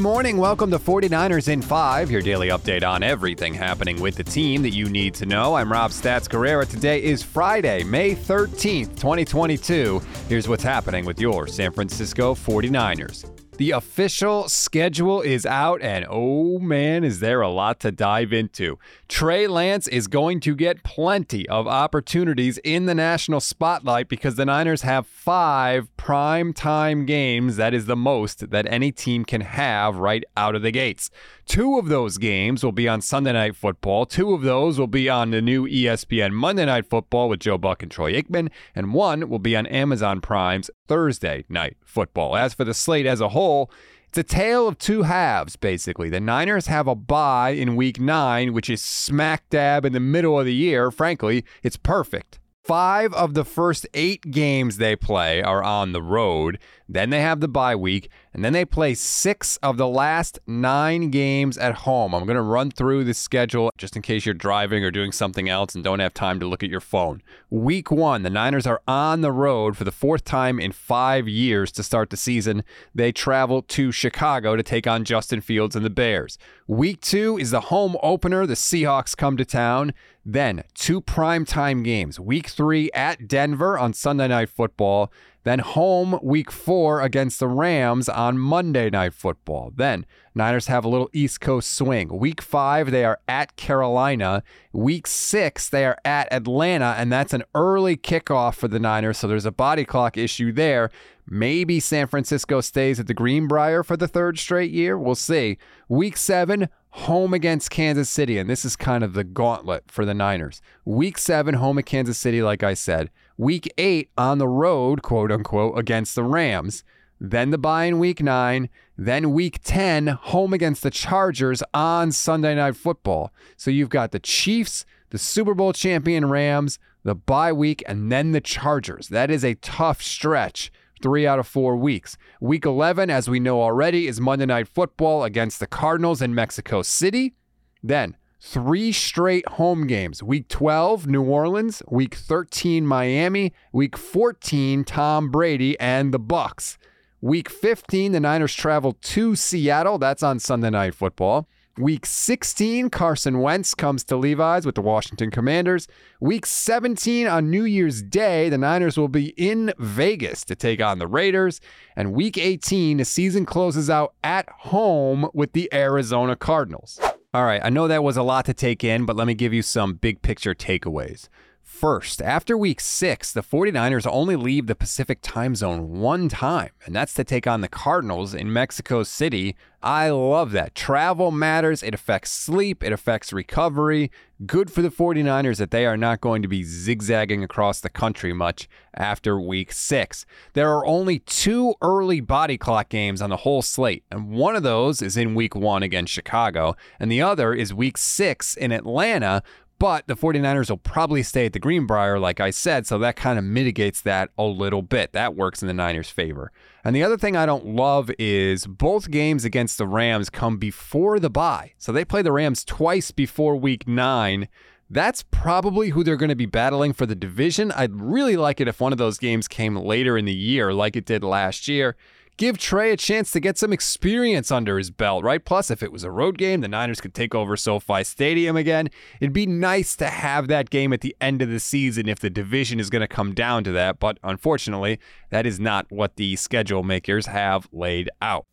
morning. Welcome to 49ers in 5, your daily update on everything happening with the team that you need to know. I'm Rob Stats Guerrera. Today is Friday, May 13th, 2022. Here's what's happening with your San Francisco 49ers. The official schedule is out, and oh man, is there a lot to dive into. Trey Lance is going to get plenty of opportunities in the national spotlight because the Niners have five prime time games. That is the most that any team can have right out of the gates. Two of those games will be on Sunday Night Football. Two of those will be on the new ESPN Monday Night Football with Joe Buck and Troy Aikman, and one will be on Amazon Prime's Thursday Night Football. As for the slate as a whole, it's a tale of two halves, basically. The Niners have a bye in week nine, which is smack dab in the middle of the year. Frankly, it's perfect. Five of the first eight games they play are on the road. Then they have the bye week, and then they play six of the last nine games at home. I'm going to run through the schedule just in case you're driving or doing something else and don't have time to look at your phone. Week one, the Niners are on the road for the fourth time in five years to start the season. They travel to Chicago to take on Justin Fields and the Bears. Week two is the home opener. The Seahawks come to town. Then two primetime games. Week three at Denver on Sunday Night Football. Then home week four against the Rams on Monday Night Football. Then Niners have a little East Coast swing. Week five, they are at Carolina. Week six, they are at Atlanta, and that's an early kickoff for the Niners. So there's a body clock issue there. Maybe San Francisco stays at the Greenbrier for the third straight year. We'll see. Week seven, home against Kansas City, and this is kind of the gauntlet for the Niners. Week seven, home at Kansas City, like I said. Week eight on the road, quote unquote, against the Rams. Then the bye in week nine. Then week 10, home against the Chargers on Sunday Night Football. So you've got the Chiefs, the Super Bowl champion Rams, the bye week, and then the Chargers. That is a tough stretch three out of four weeks. Week 11, as we know already, is Monday Night Football against the Cardinals in Mexico City. Then three straight home games. Week 12, New Orleans. Week 13, Miami. Week 14, Tom Brady and the Bucs. Week 15, the Niners travel to Seattle. That's on Sunday Night Football. Week 16, Carson Wentz comes to Levi's with the Washington Commanders. Week 17, on New Year's Day, the Niners will be in Vegas to take on the Raiders. And week 18, the season closes out at home with the Arizona Cardinals. All right, I know that was a lot to take in, but let me give you some big picture takeaways. First, after week six, the 49ers only leave the Pacific time zone one time, and that's to take on the Cardinals in Mexico City. I love that. Travel matters, it affects sleep, it affects recovery. Good for the 49ers that they are not going to be zigzagging across the country much after week six. There are only two early body clock games on the whole slate, and one of those is in week one against Chicago, and the other is week six in Atlanta. But the 49ers will probably stay at the Greenbrier, like I said, so that kind of mitigates that a little bit. That works in the Niners' favor. And the other thing I don't love is both games against the Rams come before the bye. So they play the Rams twice before week nine. That's probably who they're going to be battling for the division. I'd really like it if one of those games came later in the year, like it did last year give Trey a chance to get some experience under his belt, right? Plus, if it was a road game, the Niners could take over SoFi Stadium again. It'd be nice to have that game at the end of the season if the division is going to come down to that, but unfortunately, that is not what the schedule makers have laid out.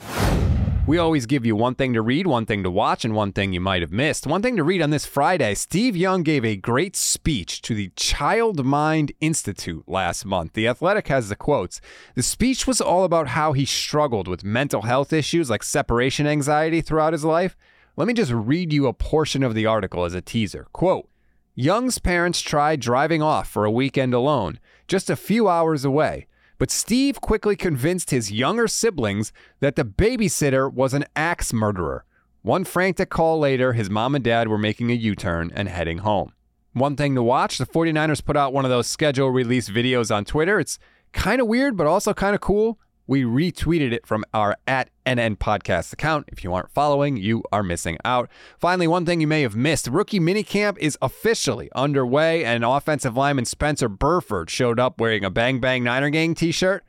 We always give you one thing to read, one thing to watch, and one thing you might have missed. One thing to read on this Friday Steve Young gave a great speech to the Child Mind Institute last month. The Athletic has the quotes. The speech was all about how he struggled with mental health issues like separation anxiety throughout his life. Let me just read you a portion of the article as a teaser. Quote Young's parents tried driving off for a weekend alone, just a few hours away. But Steve quickly convinced his younger siblings that the babysitter was an axe murderer. One frantic call later, his mom and dad were making a U turn and heading home. One thing to watch the 49ers put out one of those schedule release videos on Twitter. It's kind of weird, but also kind of cool. We retweeted it from our at NN Podcast account. If you aren't following, you are missing out. Finally, one thing you may have missed rookie minicamp is officially underway, and offensive lineman Spencer Burford showed up wearing a Bang Bang Niner Gang t shirt.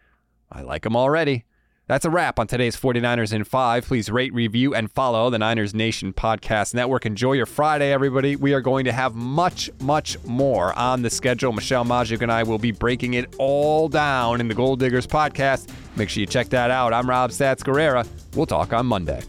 I like him already. That's a wrap on today's 49ers in 5. Please rate, review, and follow the Niners Nation Podcast Network. Enjoy your Friday, everybody. We are going to have much, much more on the schedule. Michelle Magdziuk and I will be breaking it all down in the Gold Diggers Podcast. Make sure you check that out. I'm Rob Stats Guerrera. We'll talk on Monday.